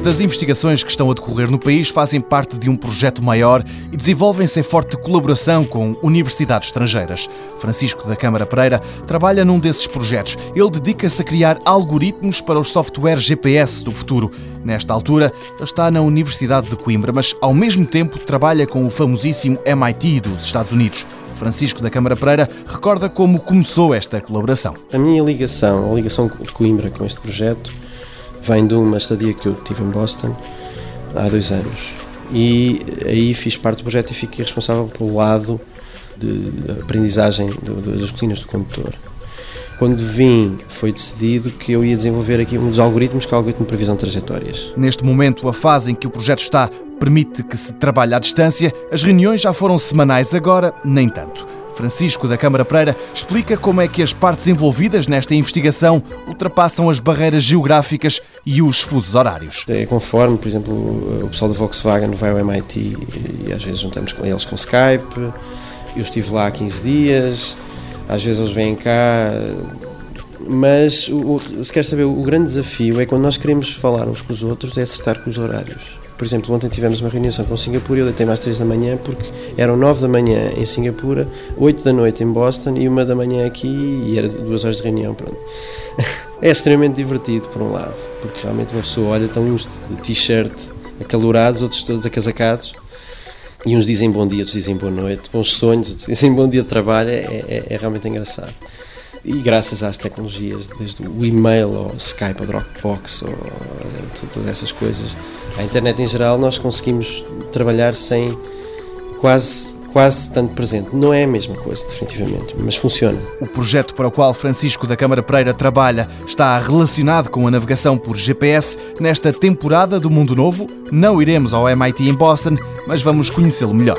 Várias das investigações que estão a decorrer no país fazem parte de um projeto maior e desenvolvem-se em forte colaboração com universidades estrangeiras. Francisco da Câmara Pereira trabalha num desses projetos. Ele dedica-se a criar algoritmos para os softwares GPS do futuro. Nesta altura, está na Universidade de Coimbra, mas ao mesmo tempo trabalha com o famosíssimo MIT dos Estados Unidos. Francisco da Câmara Pereira recorda como começou esta colaboração. A minha ligação, a ligação de Coimbra com este projeto, vem de uma estadia que eu tive em Boston há dois anos. E aí fiz parte do projeto e fiquei responsável pelo lado de aprendizagem das rotinas do condutor. Quando vim, foi decidido que eu ia desenvolver aqui um dos algoritmos, que é o algoritmo de previsão de trajetórias. Neste momento, a fase em que o projeto está permite que se trabalhe à distância. As reuniões já foram semanais, agora nem tanto. Francisco da Câmara Pereira explica como é que as partes envolvidas nesta investigação ultrapassam as barreiras geográficas e os fusos horários. É conforme, por exemplo, o pessoal da Volkswagen vai ao MIT e às vezes juntamos com eles com Skype. Eu estive lá há 15 dias, às vezes eles vêm cá. Mas o, se quer saber, o grande desafio é quando nós queremos falar uns com os outros, é acertar com os horários. Por exemplo, ontem tivemos uma reunião com Singapura eu deitei mais 3 da manhã porque eram 9 da manhã em Singapura, 8 da noite em Boston e 1 da manhã aqui e era duas horas de reunião. Pronto. É extremamente divertido, por um lado, porque realmente uma pessoa olha, estão uns de t-shirt acalorados, outros todos acasacados. E uns dizem bom dia, outros dizem boa noite, bons sonhos, outros dizem bom dia de trabalho, é, é, é realmente engraçado. E graças às tecnologias, desde o e-mail, ou Skype, ou Dropbox, ou todas essas coisas, a internet em geral, nós conseguimos trabalhar sem quase quase tanto presente. Não é a mesma coisa, definitivamente, mas funciona. O projeto para o qual Francisco da Câmara Pereira trabalha está relacionado com a navegação por GPS. Nesta temporada do Mundo Novo, não iremos ao MIT em Boston, mas vamos conhecê-lo melhor.